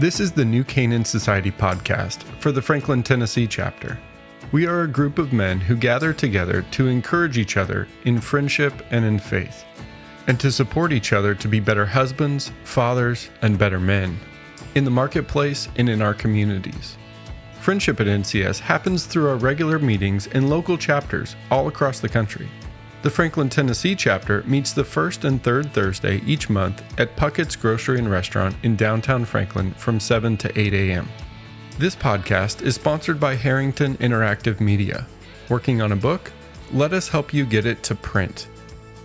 This is the New Canaan Society podcast for the Franklin, Tennessee chapter. We are a group of men who gather together to encourage each other in friendship and in faith, and to support each other to be better husbands, fathers, and better men in the marketplace and in our communities. Friendship at NCS happens through our regular meetings in local chapters all across the country. The Franklin, Tennessee chapter meets the first and third Thursday each month at Puckett's Grocery and Restaurant in downtown Franklin from 7 to 8 a.m. This podcast is sponsored by Harrington Interactive Media. Working on a book? Let us help you get it to print.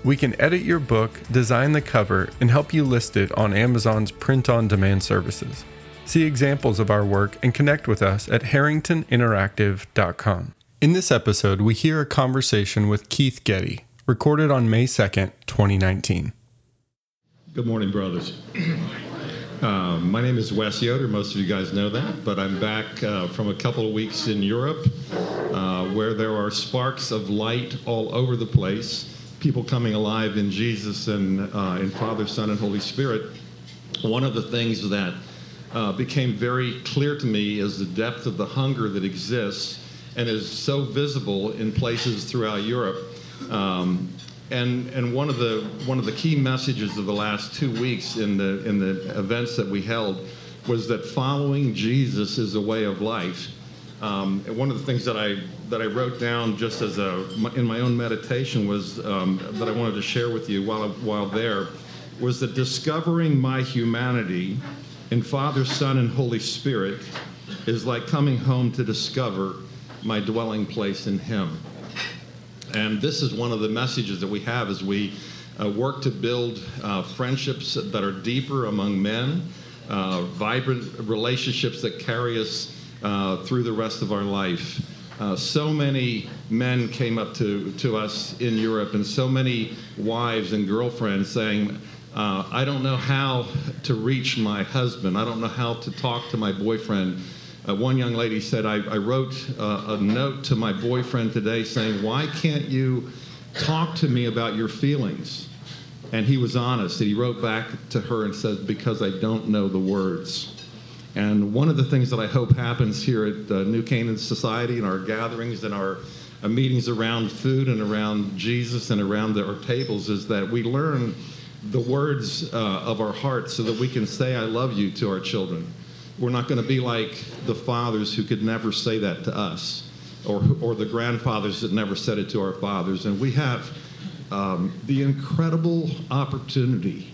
We can edit your book, design the cover, and help you list it on Amazon's print on demand services. See examples of our work and connect with us at harringtoninteractive.com. In this episode, we hear a conversation with Keith Getty, recorded on May 2nd, 2019. Good morning, brothers. Um, my name is Wes Yoder. Most of you guys know that, but I'm back uh, from a couple of weeks in Europe uh, where there are sparks of light all over the place, people coming alive in Jesus and uh, in Father, Son, and Holy Spirit. One of the things that uh, became very clear to me is the depth of the hunger that exists and is so visible in places throughout Europe. Um, and and one of the one of the key messages of the last two weeks in the in the events that we held was that following Jesus is a way of life. Um, one of the things that I that I wrote down just as a in my own meditation was um, that I wanted to share with you while while there was that discovering my humanity in Father, Son, and Holy Spirit is like coming home to discover my dwelling place in Him. And this is one of the messages that we have as we uh, work to build uh, friendships that are deeper among men, uh, vibrant relationships that carry us uh, through the rest of our life. Uh, so many men came up to, to us in Europe, and so many wives and girlfriends saying, uh, I don't know how to reach my husband. I don't know how to talk to my boyfriend. Uh, one young lady said, I, I wrote uh, a note to my boyfriend today saying, Why can't you talk to me about your feelings? And he was honest. He wrote back to her and said, Because I don't know the words. And one of the things that I hope happens here at uh, New Canaan Society and our gatherings and our uh, meetings around food and around Jesus and around the, our tables is that we learn the words uh, of our hearts so that we can say, I love you to our children we're not going to be like the fathers who could never say that to us, or, or the grandfathers that never said it to our fathers. And we have um, the incredible opportunity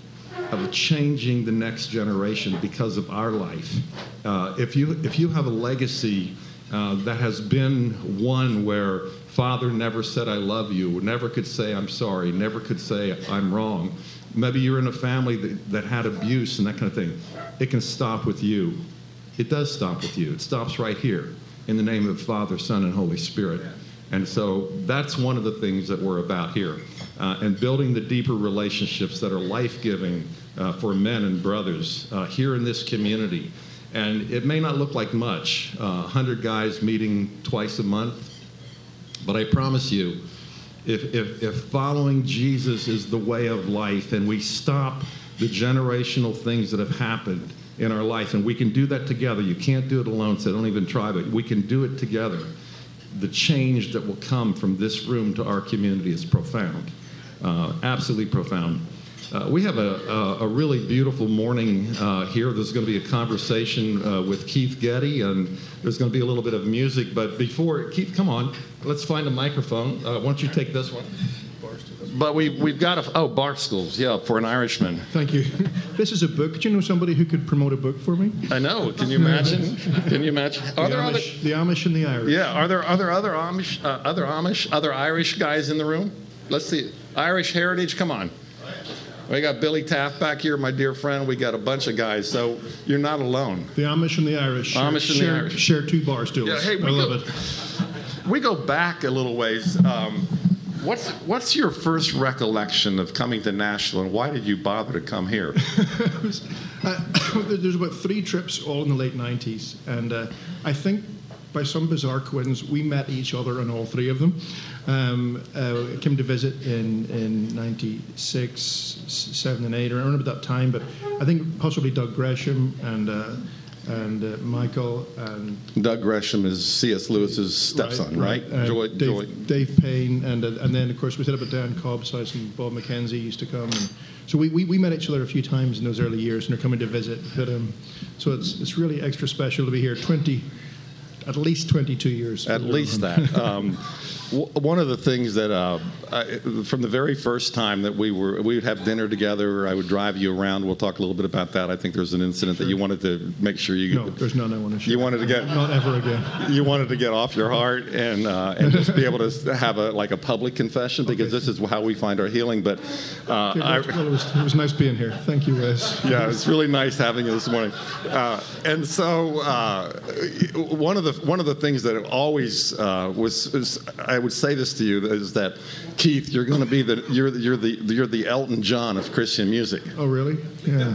of changing the next generation because of our life. Uh, if, you, if you have a legacy uh, that has been one where father never said, I love you, never could say, I'm sorry, never could say, I'm wrong, maybe you're in a family that, that had abuse and that kind of thing, it can stop with you. It does stop with you. It stops right here in the name of Father, Son, and Holy Spirit. And so that's one of the things that we're about here. Uh, and building the deeper relationships that are life giving uh, for men and brothers uh, here in this community. And it may not look like much 100 uh, guys meeting twice a month, but I promise you, if, if, if following Jesus is the way of life and we stop the generational things that have happened in our life, and we can do that together. You can't do it alone, so don't even try, but we can do it together. The change that will come from this room to our community is profound, uh, absolutely profound. Uh, we have a, a, a, really beautiful morning uh, here. There's going to be a conversation uh, with Keith Getty, and there's going to be a little bit of music. But before, Keith, come on, let's find a microphone. Uh, why don't you take this one? But we, we've got a, oh, Barstools, yeah, for an Irishman. Thank you. This is a book. Do you know somebody who could promote a book for me? I know. Can you imagine? Can you imagine? Are the there Amish, other, the Amish and the Irish. Yeah. Are there other other Amish, uh, other Amish, other Irish guys in the room? Let's see. Irish heritage. Come on. We got Billy Taft back here, my dear friend. We got a bunch of guys, so you're not alone. The Amish and the Irish. Amish and share, the Irish. Share two bar stools. Yeah, hey, I love go, it. We go back a little ways. Um, What's what's your first recollection of coming to Nashville, and why did you bother to come here? uh, there's about three trips, all in the late '90s, and uh, I think by some bizarre coincidence, we met each other on all three of them. Um, uh, came to visit in in '96, '7, and '8, around about that time. But I think possibly Doug Gresham and uh, and uh, Michael and Doug Gresham is C.S. Lewis's stepson, right? Uh, Joy, Dave, Joy. Dave Payne, and uh, and then of course we set up at Dan Cobb's house, and Bob McKenzie used to come, and so we, we, we met each other a few times in those early years, and they're coming to visit. But um, so it's it's really extra special to be here. Twenty, at least twenty two years. At least that. Um, one of the things that, uh, I, from the very first time that we were, we would have dinner together. I would drive you around. We'll talk a little bit about that. I think there's an incident that you wanted to make sure you. No, there's none I want to share. You wanted to get. Not ever again. You wanted to get off your heart and uh, and just be able to have a like a public confession because this is how we find our healing. But uh, Okay, I, well, it, was, it was nice being here. Thank you, Wes. yeah, it's really nice having you this morning. Uh, and so, uh, one of the one of the things that always uh, was, is, I would say this to you is that Keith, you're going to be the you're the, you're the you're the Elton John of Christian music. Oh, really? Yeah.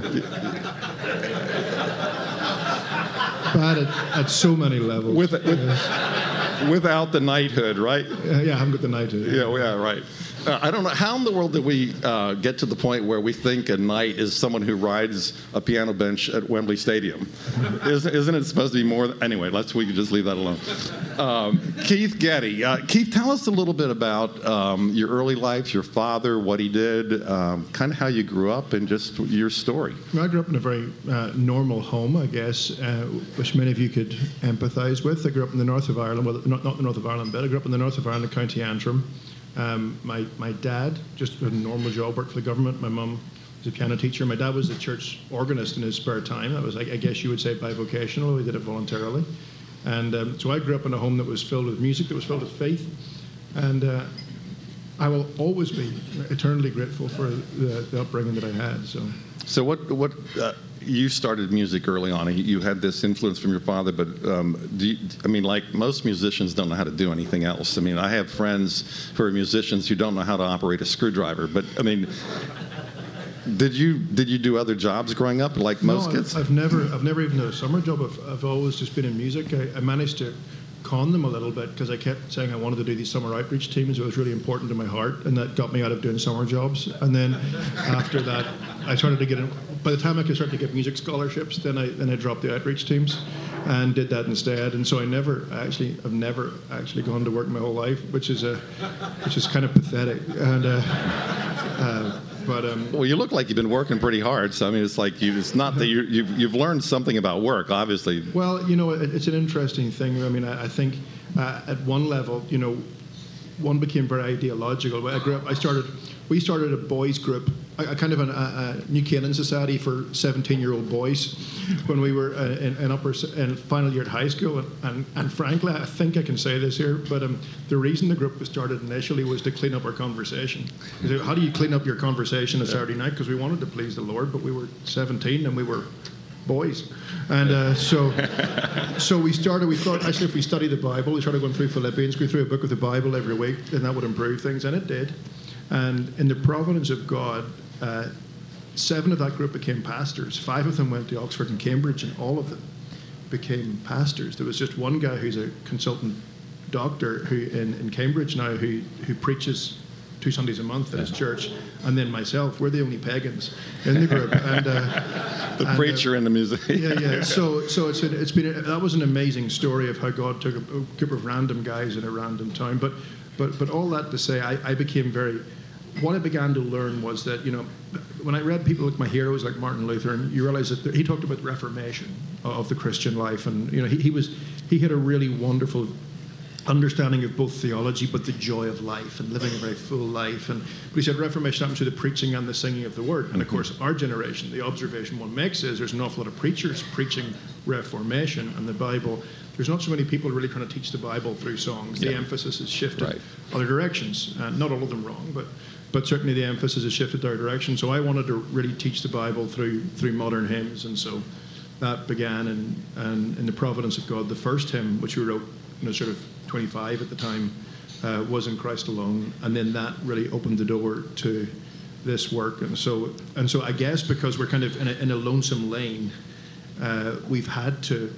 Bad at, at so many levels. With, with, without the knighthood, right? Uh, yeah, I haven't got the knight. Yeah, yeah, right. Uh, I don't know how in the world did we uh, get to the point where we think a knight is someone who rides a piano bench at Wembley Stadium? isn't, isn't it supposed to be more? Anyway, let's we can just leave that alone. Um, Keith Getty, uh, Keith, tell us a little bit about um, your early life, your father, what he did, um, kind of how you grew up, and just your story. I grew up in a very uh, normal home, I guess, uh, which many of you could empathise with. I grew up in the north of Ireland, well, not, not the north of Ireland, but I grew up in the north of Ireland, County Antrim. Um, my, my dad just had a normal job, worked for the government. My mum was a piano teacher. My dad was a church organist in his spare time. That was, I, I guess you would say, by bivocational. He did it voluntarily. And um, so I grew up in a home that was filled with music, that was filled with faith. And uh, I will always be eternally grateful for the, the upbringing that I had. So. So what what uh, you started music early on. You had this influence from your father, but um, do you, I mean, like most musicians, don't know how to do anything else. I mean, I have friends who are musicians who don't know how to operate a screwdriver. But I mean, did you did you do other jobs growing up, like most no, kids? I've, I've never, I've never even done a summer job. I've, I've always just been in music. I, I managed to con them a little bit because I kept saying I wanted to do these summer outreach teams. It was really important to my heart, and that got me out of doing summer jobs. And then after that, I started to get in. By the time I could start to get music scholarships, then I then I dropped the outreach teams, and did that instead. And so I never actually, I've never actually gone to work my whole life, which is a, which is kind of pathetic. And uh, uh, but um, well, you look like you've been working pretty hard. So I mean, it's like you, it's not that you, you've you've learned something about work, obviously. Well, you know, it, it's an interesting thing. I mean, I, I think uh, at one level, you know, one became very ideological. I grew up. I started. We started a boys' group, a, a kind of an, a, a New Canaan society for 17-year-old boys, when we were uh, in, in upper in final year at high school. And, and, and frankly, I think I can say this here, but um, the reason the group was started initially was to clean up our conversation. How do you clean up your conversation on Saturday night? Because we wanted to please the Lord, but we were 17 and we were boys. And uh, so, so we started. We thought actually, if we study the Bible, we started going through Philippians, go through a book of the Bible every week, and that would improve things, and it did. And in the providence of God, uh, seven of that group became pastors. Five of them went to Oxford and Cambridge, and all of them became pastors. There was just one guy who's a consultant doctor who in, in Cambridge now who who preaches two Sundays a month at his church, and then myself. We're the only pagans in the group. And, uh, The and, uh, preacher in the music. yeah, yeah. So, so it's, it's been a, that was an amazing story of how God took a, a group of random guys in a random town. But, but, but all that to say, I, I became very. What I began to learn was that you know, when I read people like my heroes like Martin Luther, and you realize that he talked about the Reformation of the Christian life, and you know, he, he was he had a really wonderful understanding of both theology but the joy of life and living a very full life. And but he said Reformation happened through the preaching and the singing of the word. And of course, our generation, the observation one makes is there's an awful lot of preachers preaching Reformation and the Bible. There's not so many people really trying to teach the Bible through songs. The Yeah. emphasis is shifted Right. other directions. Uh, not all of them wrong, but but certainly the emphasis has shifted their direction. So I wanted to really teach the Bible through through modern hymns, and so that began in, in, in the providence of God. The first hymn, which we wrote, you know, sort of 25 at the time, uh, was in Christ alone, and then that really opened the door to this work. And so, and so, I guess because we're kind of in a, in a lonesome lane, uh, we've had to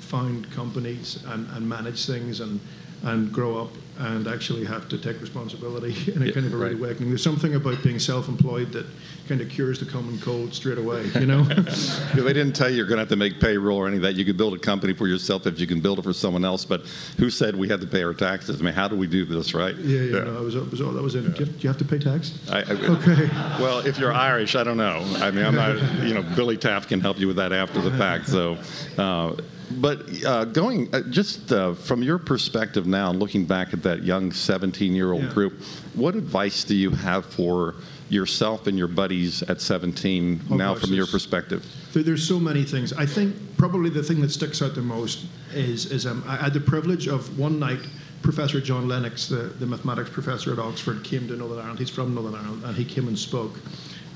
found companies and, and manage things and and grow up and actually have to take responsibility in a Yeah, kind of a rude right. awakening. There's something about being self-employed that kind of cures the common cold straight away, you know? They didn't tell you you're going to have to make payroll or any of that. You could build a company for yourself if you can build it for someone else. But who said we had to pay our taxes? I mean, how do we do this, right? yeah, yeah, no, I was, I was, that was in. Do, you have, do you have to pay tax? I, I, Okay. Well, if you're Irish, I don't know. I mean, I'm not. You know, Billy Taft can help you with that after the fact. So, uh, but uh, going uh, just uh, from your perspective now, and looking back at that young 17-year-old Yeah. group, what advice do you have for yourself and your buddies at 17 Oh, now gosh, from your perspective? There, there's so many things. I think probably the thing that sticks out the most is, is um, I had the privilege of one night, Professor John Lennox, the, the mathematics professor at Oxford, came to Northern Ireland. He's from Northern Ireland, and he came and spoke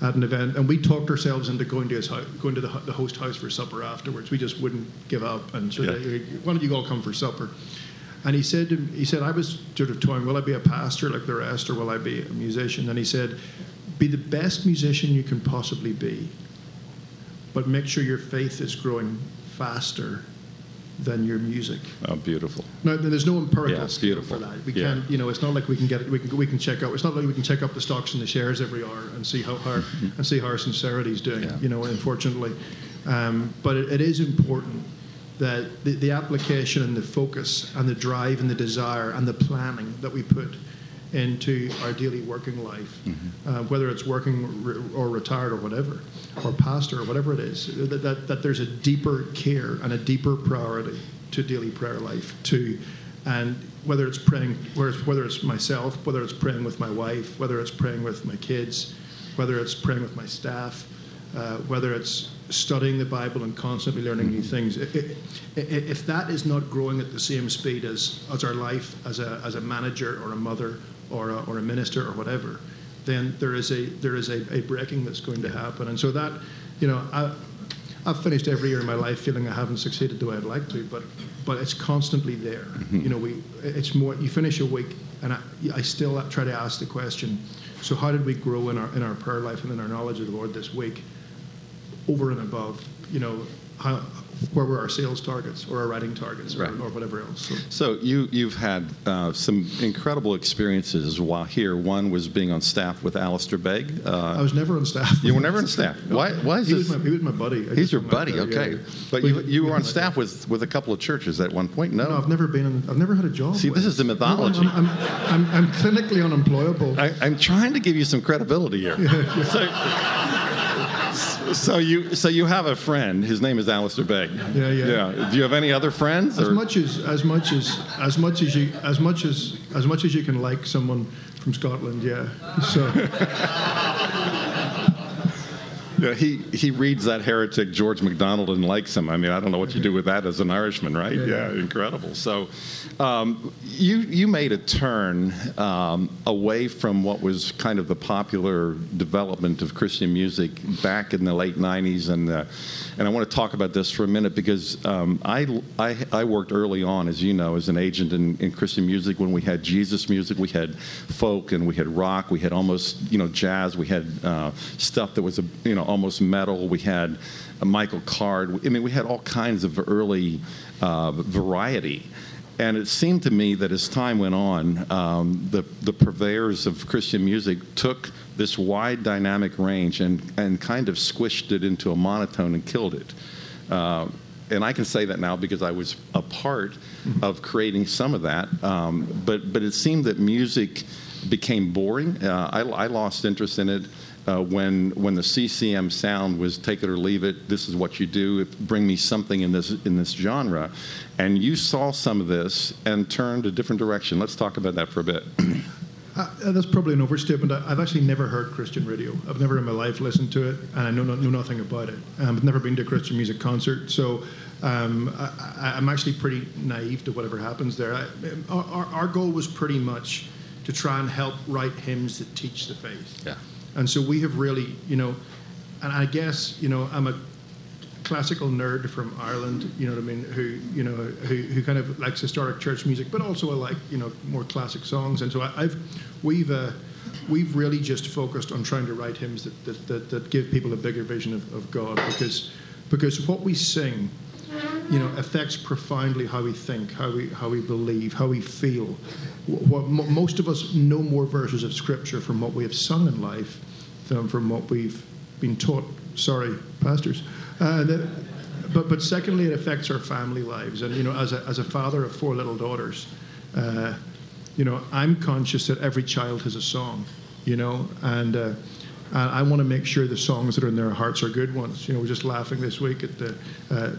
at an event, and we talked ourselves into going to his house, going to the, the host house for supper afterwards. We just wouldn't give up, and so Yeah. they, why don't you all come for supper? And he said, he said, I was sort of toying, will I be a pastor like the rest, or will I be a musician? And he said, be the best musician you can possibly be, but make sure your faith is growing faster than your music. Oh, beautiful. No, there's no empirical Yeah, it's beautiful. for that. We Yeah. can't, you know, it's not like we can get it. We can we can check out. It's not like we can check up the stocks and the shares every hour and see how how and see how our sincerity is doing. Yeah. You know, unfortunately, um, but it, it is important that the, the application and the focus and the drive and the desire and the planning that we put into our daily working life, uh, whether it's working re- or retired or whatever, or pastor or whatever it is, that, that, that there's a deeper care and a deeper priority to daily prayer life, to, and whether it's praying, whether it's, whether it's myself, whether it's praying with my wife, whether it's praying with my kids, whether it's praying with my staff, uh, whether it's studying the Bible and constantly learning new things. I- I- I- If that is not growing at the same speed as, as our life as a, as a manager or a mother or a, or a minister or whatever, then there is a there is a, a breaking that's going to happen. And so that, you know, I, I've finished every year in my life feeling I haven't succeeded the way I'd like to, but but it's constantly there. Mm-hmm. You know, we it's more you finish a week and I, I still try to ask the question. So how did we grow in our in our prayer life and in our knowledge of the Lord this week, over and above? You know, how, where were our sales targets or our writing targets or, Right. or whatever else? So, So you you've had uh, some incredible experiences while here. One was being on staff with Alistair Begg. Uh, I was never on staff. you were never on staff. Why? Why is he this? was my he was my buddy. I He's your buddy, there, okay. yeah. But We- you, you were on staff with, with a couple of churches at one point. No, No, I've never been. In, I've never had a job. See, this is the mythology. No, I'm, I'm, I'm, I'm clinically unemployable. I, I'm trying to give you some credibility here. So, so you so you have a friend. His name is Alistair Begg. Yeah, yeah. Do you have any other friends? as or- much as as much as as much as you as much as as much as you can like someone from Scotland, yeah. So Yeah, he, he reads that heretic George MacDonald and likes him. I mean, I don't know what you do with that as an Irishman, right? Yeah, Yeah, incredible. So, um, you you made a turn um, away from what was kind of the popular development of Christian music back in the late '90s, and uh, and I want to talk about this for a minute because um, I, I I worked early on, as you know, as an agent in, in Christian music when we had Jesus music, we had folk, and we had rock, we had almost you know jazz, we had uh, stuff that was a, you know almost metal, we had uh, Michael Card. I mean, we had all kinds of early uh, variety. And it seemed to me that as time went on, um, the, the purveyors of Christian music took this wide dynamic range and, and kind of squished it into a monotone and killed it. Uh, and I can say that now because I was a part of creating some of that. Um, but, but it seemed that music became boring. Uh, I, I lost interest in it uh, when when the CCM sound was take it or leave it. This is what you do. Bring me something in this in this genre, and you saw some of this and turned a different direction. Let's talk about that for a bit. uh, that's probably an overstatement. I, I've actually never heard Christian radio. I've never in my life listened to it, and I know no, know nothing about it. Um, I've never been to a Christian music concert, so. Um, I, I- I'm actually pretty naive to whatever happens there. I, our, our- our goal was pretty much to try and help write hymns that teach the faith. Yeah. And so we have really, you know, and I guess, you know, I'm a classical nerd from Ireland, you know what I mean, who, you know, who, who kind of likes historic church music, but also I like, you know, more classic songs. And so I, I've, we've, uh, we've really just focused on trying to write hymns that, that, that, that give people a bigger vision of, of God because, because what we sing you know, affects profoundly how we think, how we, how we believe, how we feel. What, most of us know more verses of Scripture from what we have sung in life than from what we've been taught. Sorry, pastors. Uh, that, but, but secondly, it affects our family lives. And, you know, as a, as a father of four little daughters, uh, you know, I'm conscious that every child has a song, you know, and uh, I want to make sure the songs that are in their hearts are good ones. You know, we're just laughing this week at the, uh,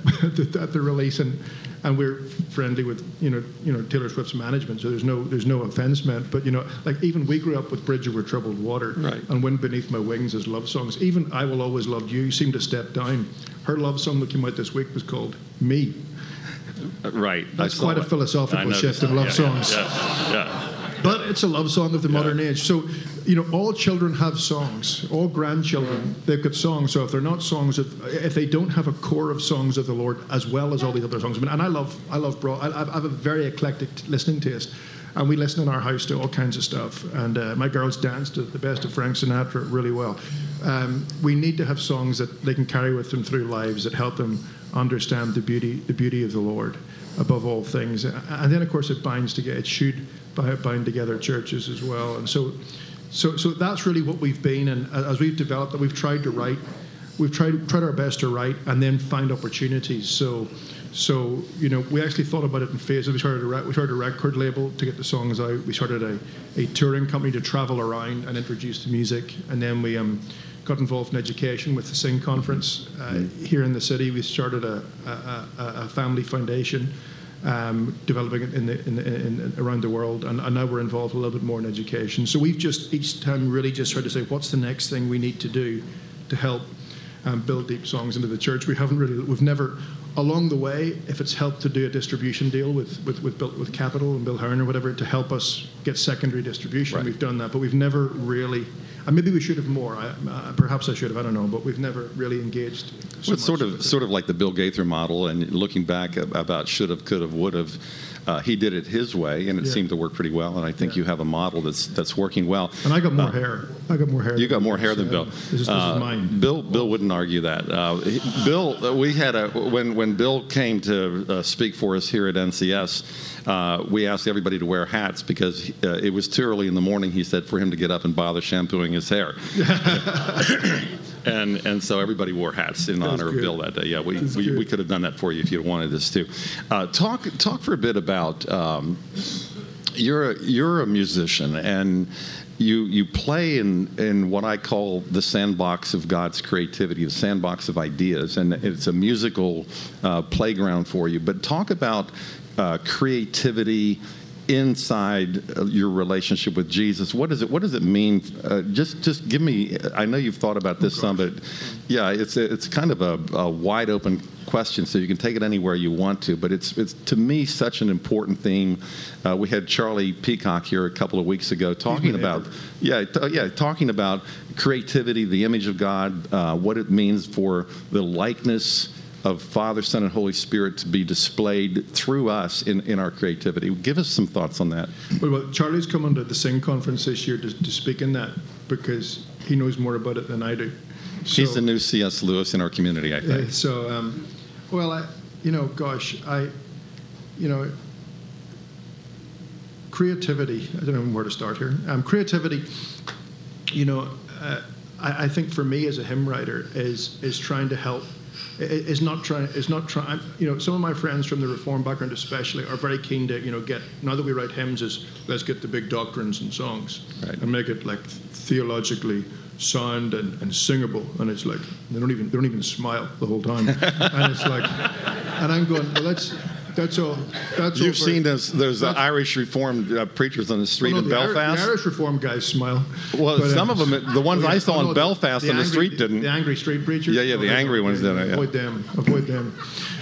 at the release, and, and we're friendly with you know you know Taylor Swift's management, so there's no there's no offense meant. But you know, like even we grew up with Bridge Over Troubled Water right. and Wind Beneath My Wings as love songs. Even I Will Always Love You seemed to step down. Her love song that came out this week was called Me. Right. That's quite a philosophical shift in love yeah, songs. Yeah, yeah. But it's a love song of the modern age. So, you know, all children have songs. All grandchildren, they've got songs. So if they're not songs, of, if they don't have a core of songs of the Lord as well as all these other songs, I mean, and I love, I love, bro, I, I have a very eclectic listening taste. And we listen in our house to all kinds of stuff. And uh, my girls dance to the best of Frank Sinatra really well. Um, we need to have songs that they can carry with them through lives that help them understand the beauty, the beauty of the Lord above all things. And then, of course, it binds together. It should bind together churches as well. And so, so, so that's really what we've been. And as we've developed that, we've tried to write, we've tried tried our best to write, and then find opportunities. So, so you know, we actually thought about it in phases. We started a we started a record label to get the songs out. We started a, a touring company to travel around and introduce the music, and then we um, got involved in education with the Sing Conference uh, here in the city. We started a, a, a family foundation um, developing it in the, in, in, around the world, and, and, now we're involved a little bit more in education. So we've just each time really just tried to say, what's the next thing we need to do to help um, build deep songs into the church? We haven't really, we've never, along the way, if it's helped to do a distribution deal with with with, Bill, with Capitol and Bill Hearn or whatever to help us get secondary distribution, right. we've done that, but we've never really uh, maybe we should have more. I, uh, perhaps I should have. I don't know. But we've never really engaged. So well, it's sort of sort of like the Bill Gaither model, and looking back about should have, could have, would have. Uh, he did it his way, and it yeah. seemed to work pretty well. And I think yeah. you have a model that's that's working well. And I got more uh, hair. I got more hair. You got more hair than Bill. This is, this is uh, mine. Bill Bill wouldn't argue that. Uh, Bill, we had a when when Bill came to speak for us here at NCS uh, we asked everybody to wear hats because uh, it was too early in the morning, he said, for him to get up and bother shampooing his hair. and and so everybody wore hats in honor of Bill that day. Yeah, we, we, we, could have done that for you if you wanted us to. Uh, talk talk for a bit about um, you're a, you're a musician and you you play in in what I call the sandbox of God's creativity, the sandbox of ideas, and it's a musical uh, playground for you. But talk about uh, creativity inside your relationship with Jesus. What does it What does it mean? Uh, just Just give me. I know you've thought about this oh, some, but yeah, it's it's kind of a, a, wide open question, so you can take it anywhere you want to. But it's it's to me such an important theme. Uh, we had Charlie Peacock here a couple of weeks ago talking about yeah t- yeah talking about creativity, the image of God, uh, what it means for the likeness of Father, Son, and Holy Spirit to be displayed through us in, in our creativity. Give us some thoughts on that. Well, well Charlie's coming to the Sing conference this year to, to speak in that because he knows more about it than I do. So, He's the new C.S. Lewis in our community, I think. Uh, so, um, well, I, you know, gosh, I, you know, creativity. I don't know where to start here. Um, creativity, you know, uh, I, I think for me as a hymn writer is is trying to help is not trying is not trying you know some of my friends from the reform background especially are very keen to you know get now that we write hymns is let's get the big doctrines and songs right. and make it like theologically sound and, and singable and it's like they don't even they don't even smile the whole time and it's like and I'm going well let's that's all. That's You've all seen those those uh, Irish Reformed uh, preachers on the street well, no, in the Belfast. the Irish Reformed guys smile. Well, but, some uh, of them, the ones I saw oh, no, in Belfast on the street didn't. The angry street preachers. Yeah, yeah, the angry ones didn't. Yeah. Avoid them. Avoid them.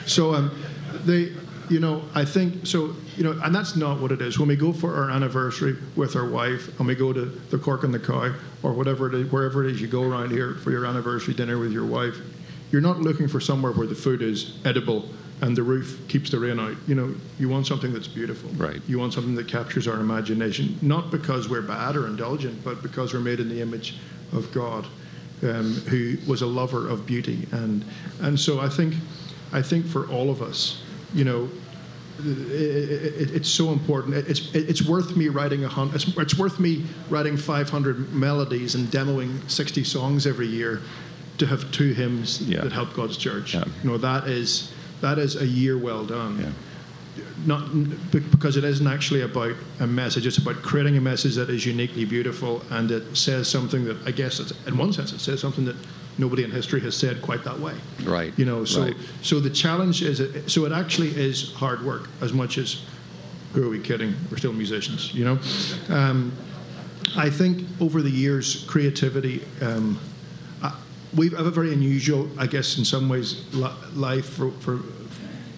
So um, they, you know, I think so. You know, and that's not what it is. When we go for our anniversary with our wife, and we go to the Cork and the Cow, or whatever it is, wherever it is you go around here for your anniversary dinner with your wife, you're not looking for somewhere where the food is edible and the roof keeps the rain out. You know, you want something that's beautiful. Right. You want something that captures our imagination, not because we're bad or indulgent, but because we're made in the image of God, um, who was a lover of beauty. And and so I think I think for all of us, you know, it, it, it's so important. It's it's worth me writing a hundred. It's, it's worth me writing 500 melodies and demoing 60 songs every year to have two hymns Yeah. that help God's church. Yeah. You know that is that is a year well done. Yeah. Not because it isn't actually about a message. It's about creating a message that is uniquely beautiful and it says something that I guess it's, in one sense it says something that nobody in history has said quite that way. Right, You know. So right. so the challenge is so it actually is hard work as much as who are we kidding? We're still musicians. You know. Um, I think over the years, creativity. Um, we have a very unusual, I guess, in some ways, life for, for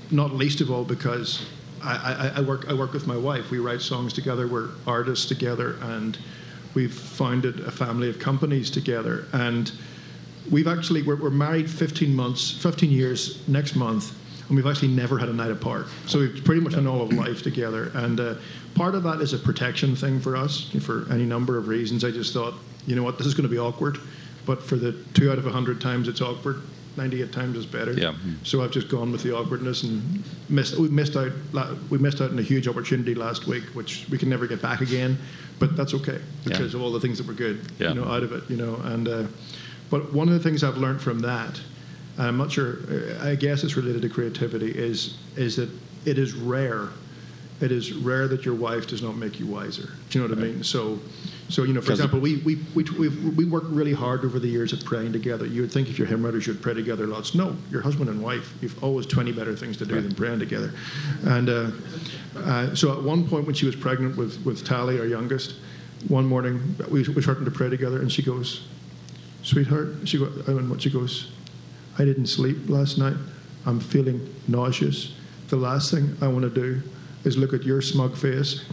not least of all because I, I, I work I work with my wife. We write songs together. We're artists together, and we've founded a family of companies together. And we've actually we're, we're married 15 months, 15 years next month, and we've actually never had a night apart. So we've pretty much done all of life together. And uh, part of that is a protection thing for us for any number of reasons. I just thought, you know what, this is going to be awkward, but for the two out of a 100 times it's awkward. 98 times is better. Yeah. So I've just gone with the awkwardness and missed. We missed out. We missed out on a huge opportunity last week, which we can never get back again. But that's okay because of all the things that were good, Yeah. you know, out of it, you know. And uh, but one of the things I've learned from that, and I'm not sure. uh, I guess it's related to creativity. Is is that it is rare. It is rare that your wife does not make you wiser. Do you know what I mean? So, so you know, for example, we we we we've, we worked really hard over the years at praying together. You would think if you're hymn you'd pray together lots. No, your husband and wife, you've always 20 better things to do than praying together. And uh, uh, so at one point when she was pregnant with with Tally, our youngest, one morning we we started to pray together, and she goes, "Sweetheart," she goes, I went, what she goes, "I didn't sleep last night. I'm feeling nauseous. The last thing I want to do." Is look at your smug face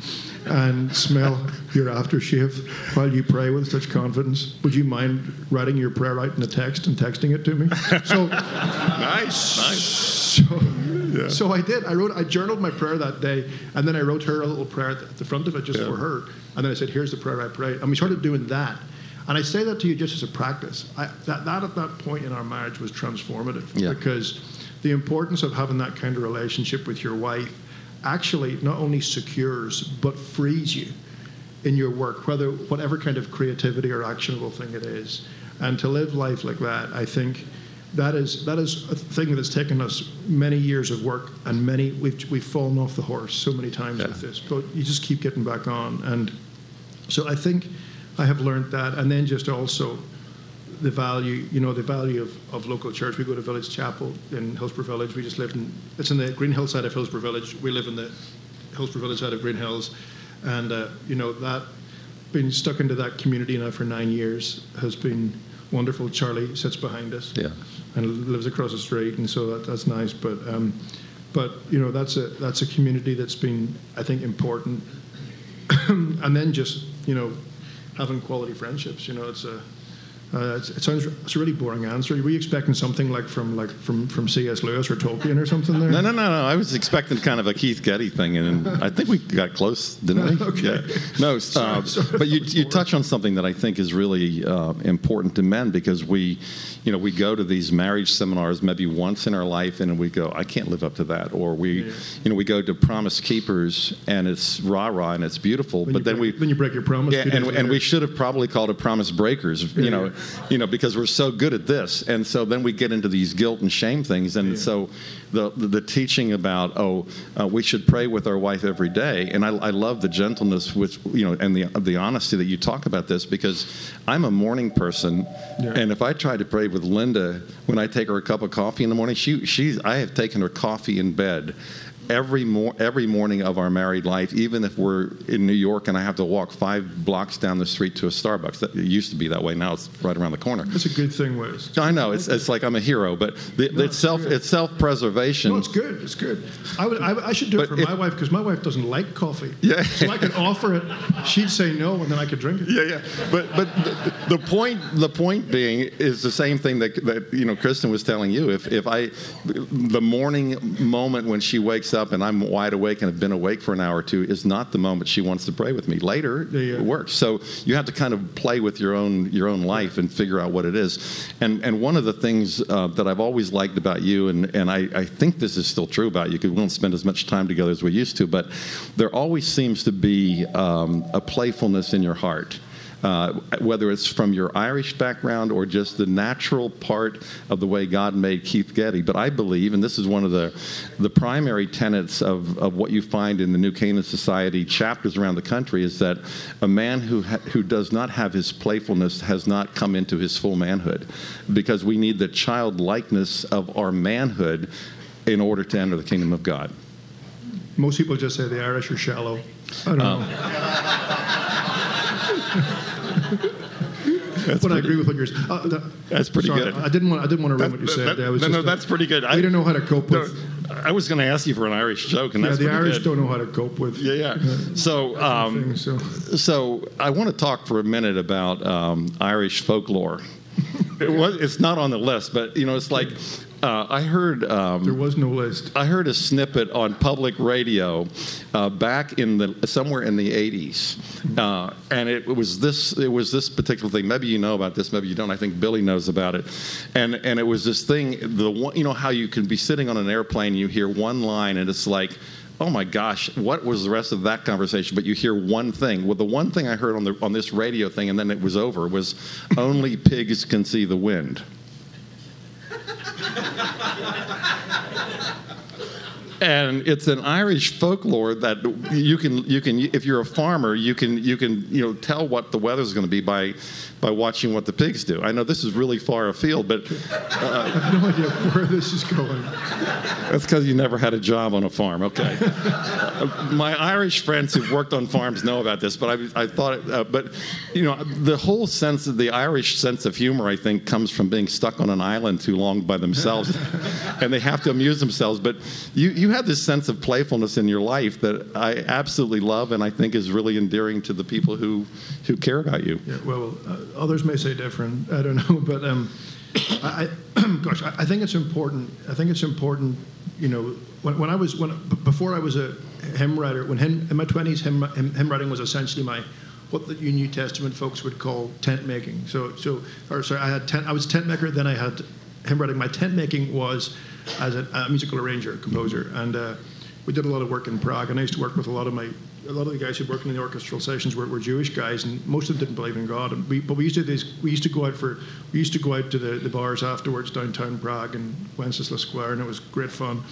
and smell your aftershave while you pray with such confidence. Would you mind writing your prayer out in a text and texting it to me? So, Nice, nice. so, so I did. I wrote. I journaled my prayer that day, and then I wrote her a little prayer at the- at the front of it just Yeah. for her. And then I said, "Here's the prayer I prayed." And we started doing that. And I say that to you just as a practice. I, that, that at that point in our marriage was transformative Yeah. because the importance of having that kind of relationship with your wife actually not only secures but frees you in your work, whether whatever kind of creativity or actionable thing it is. And to live life like that, I think that is that is a thing that has taken us many years of work and many we've we've fallen off the horse so many times Yeah. with this, but you just keep getting back on. And so I think I have learned that, and then just also the value, you know, the value of, of local church. We go to Village Chapel in Hillsboro Village. We just live in, it's in the Green Hill side of Hillsboro Village. We live in the Hillsboro Village side of Green Hills. And, uh, you know, that, being stuck into that community now for nine years has been wonderful. Charlie sits behind us Yeah. and lives across the street, and so that, that's nice. But, um, but you know, that's a that's a community that's been, I think, important. and then just you know, having quality friendships. You know, it's a uh, it's, it sounds it's a really boring answer. Were you expecting something like from like from from C.S. Lewis or Tolkien or something there? No, no, no, no. I was expecting kind of a Keith Getty thing, and I think we got close, didn't we? Okay. Yeah. No, uh, Sorry, but you, you touch on something that I think is really uh, important to men because we, you know, we go to these marriage seminars maybe once in our life, and we go, I can't live up to that, or we, Yeah. you know, we go to Promise Keepers, and it's rah rah and it's beautiful, Then but then break, we then you break your promise. yeah, and, and we should have probably called it Promise Breakers, you Yeah, know. You know, because we're so good at this, and so then we get into these guilt and shame things, and Yeah. so the, the the teaching about oh uh, we should pray with our wife every day, and I, I love the gentleness with you know and the the honesty that you talk about this because I'm a morning person, Yeah. and if I try to pray with Linda when I take her a cup of coffee in the morning, she she's I have taken her coffee in bed every mor- every morning of our married life, even if we're in New York and I have to walk five blocks down the street to a Starbucks. That, it used to be that way. Now it's right around the corner. That's a good thing, Wes. I know it's, it's like I'm a hero, but the, No, it's self it's good. it's self preservation. No, it's good. It's good. I, would, I, I should do it for if- my wife because my wife doesn't like coffee. Yeah. So I could offer it. She'd say no, and then I could drink it. yeah, yeah. But but the, the point the point being is the same thing that, that you know Kristen was telling you. If if I the morning moment when she wakes up and I'm wide awake and have been awake for an hour or two is not the moment she wants to pray with me. Later Yeah. it works. So you have to kind of play with your own your own life and figure out what it is. And and one of the things uh, that I've always liked about you, and and I, I think this is still true about you because we don't spend as much time together as we used to, but there always seems to be um, a playfulness in your heart. Uh, whether it's from your Irish background or just the natural part of the way God made Keith Getty. But I believe, and this is one of the, the primary tenets of, of what you find in the New Canaan Society chapters around the country, is that a man who, ha- who does not have his playfulness has not come into his full manhood. Because we need the childlikeness of our manhood in order to enter the kingdom of God. Most people just say the Irish are shallow. I don't know. But I agree with what you're saying. Uh, that- That's pretty sorry, good. I didn't want. I didn't want to ruin what you said. That- I was no, no, uh, that's pretty good. I don't know how to cope no, with. I was going to ask you for an Irish joke, and Yeah, that's the Irish good. don't know how to cope with. Yeah, yeah. So, um, things, so. so I want to talk for a minute about um, Irish folklore. it was, it's not on the list, but you know, it's like uh, I heard. Um, There was no list. I heard a snippet on public radio uh, back in the somewhere in the 80s, uh, and it was this it was this particular thing. Maybe you know about this, maybe you don't. I think Billy knows about it, and and it was this thing. The one, you know how you can be sitting on an airplane, you hear one line, and it's like. Oh my gosh! What was the rest of that conversation? But you hear one thing. Well, the one thing I heard on the on this radio thing, and then it was over, was only pigs can see the wind. And it's an Irish folklore that you can you can if you're a farmer you can you can you know tell what the weather's going to be by by watching what the pigs do. I know this is really far afield, but I have no idea where this is going. that's because you never had a job on a farm. Okay. Uh, My Irish friends who've worked on farms know about this, but I, I thought, it, uh, but you know, the whole sense of the Irish sense of humor, I think, comes from being stuck on an island too long by themselves, and they have to amuse themselves. But you, you have this sense of playfulness in your life that I absolutely love, and I think is really endearing to the people who, who care about you. Yeah, well, uh, others may say different. I don't know, but um, I, I gosh, I, I think it's important. I think it's important. You know, when, when I was when before I was a hymn writer, when hymn, in my twenties, hymn, hymn, hymn writing was essentially my what the New Testament folks would call tent making. So, so, or sorry, I had tent. I was tent maker. Then I had hymn writing. My tent making was as a, a musical arranger, composer, and uh, we did a lot of work in Prague. And I used to work with a lot of my a lot of the guys who worked in the orchestral sessions were, were Jewish guys, and most of them didn't believe in God. And we, but we used to these, we used to go out for we used to go out to the, the bars afterwards downtown Prague and Wenceslas Square, and it was great fun.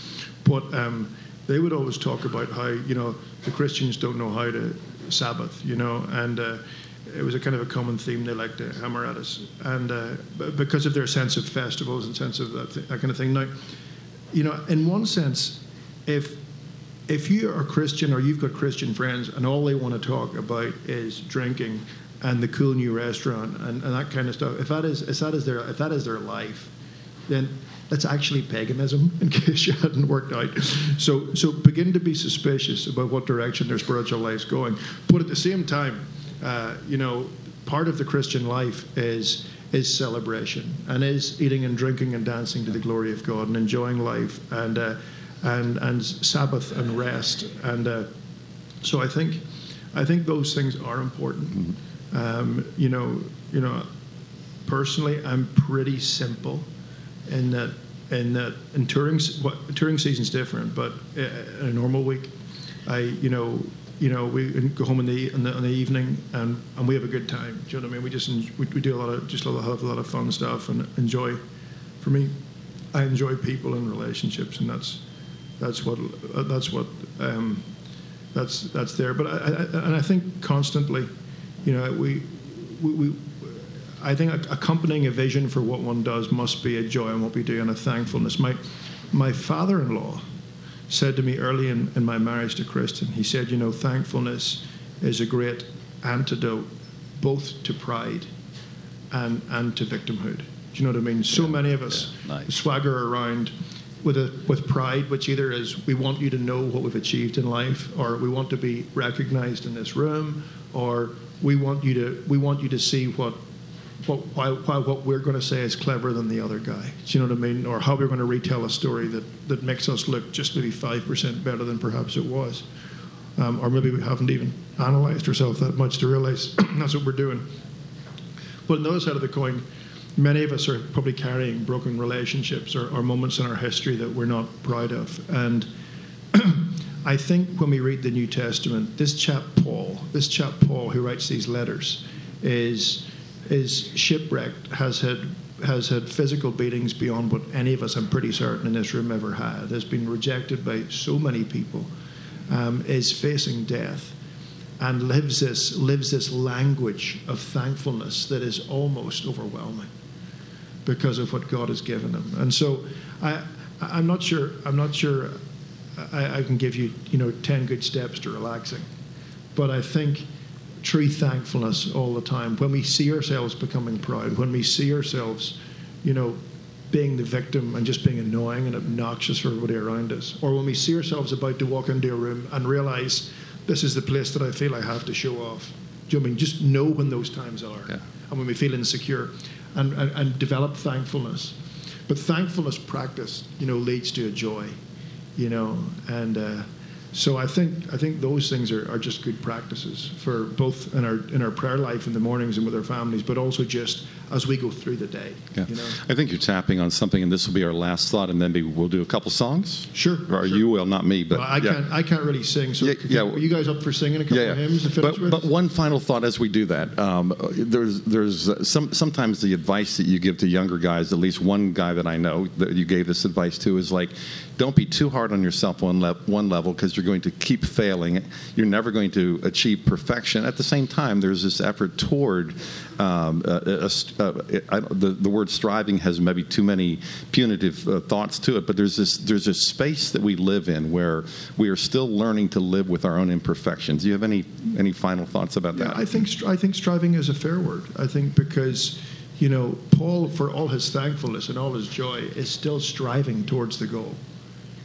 But um, they would always talk about how you know the Christians don't know how to Sabbath, you know, and uh, it was a kind of a common theme they liked to hammer at us, and uh, because of their sense of festivals and sense of that, th- that kind of thing. Now, you know, in one sense, if if you are a Christian or you've got Christian friends and all they want to talk about is drinking and the cool new restaurant and, and that kind of stuff, if that is if that is their if that is their life, then that's actually paganism in case you hadn't worked out. So so begin to be suspicious about what direction their spiritual life's going. But at the same time, uh, you know, part of the Christian life is is celebration and is eating and drinking and dancing to the glory of God and enjoying life and uh, and and Sabbath and rest and uh, so I think I think those things are important. Um, you know, you know, personally, I'm pretty simple in that in that in touring what touring season's different, but uh, in a normal week, I you know you know we go home in the in the, in the evening and, and we have a good time. Do you know what I mean? We just we, we do a lot of just a lot of, a lot of fun stuff and enjoy. For me, I enjoy people and relationships, and that's that's what that's what um, that's that's there. But I, I, and I think constantly, you know, we we. we I think accompanying a vision for what one does must be a joy in what we do and a thankfulness. My, my father in law said to me early in, in my marriage to Kristen, he said, You know, thankfulness is a great antidote both to pride and, and to victimhood. Do you know what I mean? So many of us Yeah, nice. swagger around with a with pride, which either is we want you to know what we've achieved in life, or we want to be recognized in this room, or we want you to we want you to see what what, why, why what we're going to say is cleverer than the other guy. Do you know what I mean? Or how we're going to retell a story that, that makes us look just maybe 5% better than perhaps it was. Um, or maybe we haven't even analyzed ourselves that much to realize that's what we're doing. But on the other side of the coin, many of us are probably carrying broken relationships or, or moments in our history that we're not proud of. And I think when we read the New Testament, this chap Paul, this chap Paul who writes these letters, is is shipwrecked, has had has had physical beatings beyond what any of us, I'm pretty certain, in this room ever had. Has been rejected by so many people, um, is facing death, and lives this lives this language of thankfulness that is almost overwhelming because of what God has given him. And so, I I'm not sure I'm not sure I, I can give you you know ten good steps to relaxing, but I think true thankfulness all the time. When we see ourselves becoming proud, when we see ourselves, you know, being the victim and just being annoying and obnoxious for everybody around us, or when we see ourselves about to walk into a room and realize this is the place that I feel I have to show off. Do you know I mean? Just know when those times are, yeah. and when we feel insecure, and, and, and develop thankfulness. But thankfulness practice, you know, leads to a joy, you know, and. Uh, so I think I think those things are, are just good practices for both in our in our prayer life in the mornings and with our families, but also just as we go through the day. Yeah. You know? I think you're tapping on something, and this will be our last thought, and then maybe we'll do a couple songs. Sure. Or sure. you will, not me, but Well, I yeah. can't I can't really sing. So Yeah, yeah. you, are you guys up for singing a couple yeah, yeah. hymns to finish but, with? but one final thought as we do that. Um, there's there's uh, some sometimes the advice that you give to younger guys. At least one guy that I know that you gave this advice to is like, don't be too hard on yourself one le- one level because you're going to keep failing. You're never going to achieve perfection. At the same time, there's this effort toward um, I, the the word striving has maybe too many punitive uh, thoughts to it, but there's this there's this space that we live in where we are still learning to live with our own imperfections. Do you have any any final thoughts about Yeah, that? I think I think striving is a fair word. I think because you know Paul, for all his thankfulness and all his joy, is still striving towards the goal.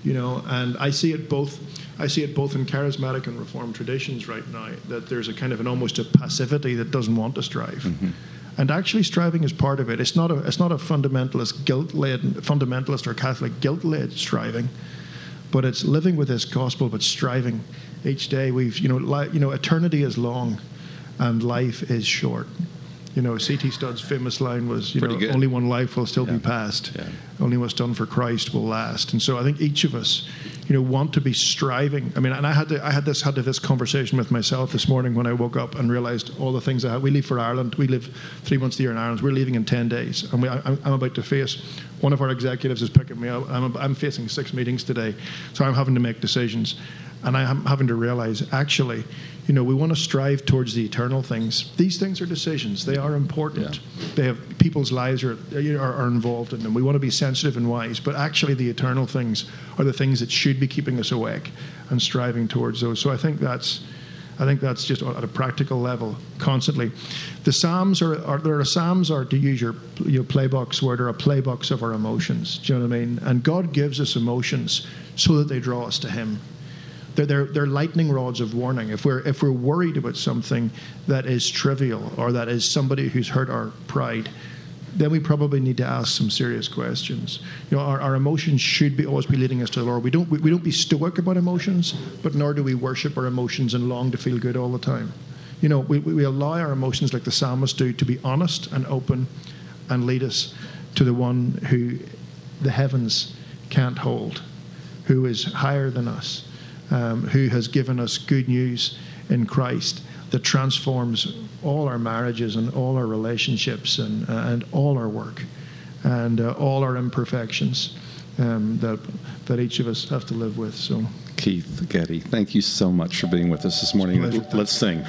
You know, and I see it both. I see it both in charismatic and reformed traditions right now. That there's a kind of an almost a passivity that doesn't want to strive. Mm-hmm. And actually, striving is part of it. It's not a it's not a fundamentalist guilt-led fundamentalist or Catholic guilt-led striving but it's living with this gospel, but striving each day. We've, you know, li- you know, eternity is long, and life is short. You know, C.T. Studd's famous line was, you Pretty know, good. only one life will still Yeah. be passed. Yeah. Only what's done for Christ will last. And so I think each of us, you know, want to be striving. I mean, and I had to, I had this had this conversation with myself this morning when I woke up and realized all the things I had. We leave for Ireland. We live three months a year in Ireland. We're leaving in ten days, and we, I, I'm about to face. One of our executives is picking me up. I'm, I'm facing six meetings today, so I'm having to make decisions, and I'm having to realize actually, you know, we want to strive towards the eternal things. These things are decisions. They are important. They have people's lives are, are are involved in them. We want to be sensitive and wise, but actually, the eternal things are the things that should be keeping us awake and striving towards those. So I think that's. I think that's just at a practical level, constantly. The Psalms are, are there are Psalms are to use your your playbox where there are playbooks of our emotions. Do you know what I mean? And God gives us emotions so that they draw us to Him. They're, they're, they're lightning rods of warning. If we're if we're worried about something that is trivial or that is somebody who's hurt our pride, then we probably need to ask some serious questions. You know, our, our emotions should be always be leading us to the Lord. We don't we, we don't be stoic about emotions, but nor do we worship our emotions and long to feel good all the time. You know, we, we allow our emotions, like the psalmist do, to be honest and open, and lead us to the one who the heavens can't hold, who is higher than us, um, who has given us good news in Christ that transforms all our marriages and all our relationships and, uh, and all our work and uh, all our imperfections um, that, that each of us have to live with. So, Keith Getty, thank you so much for being with us this morning. pleasure. Let's sing.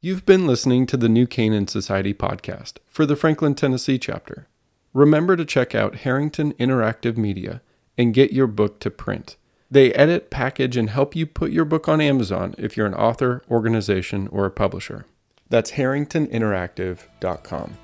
You've been listening to the New Canaan Society podcast for the Franklin, Tennessee chapter. Remember to check out Harrington Interactive Media and get your book to print. They edit, package, and help you put your book on Amazon if you're an author, organization, or a publisher. That's harringtoninteractive.com.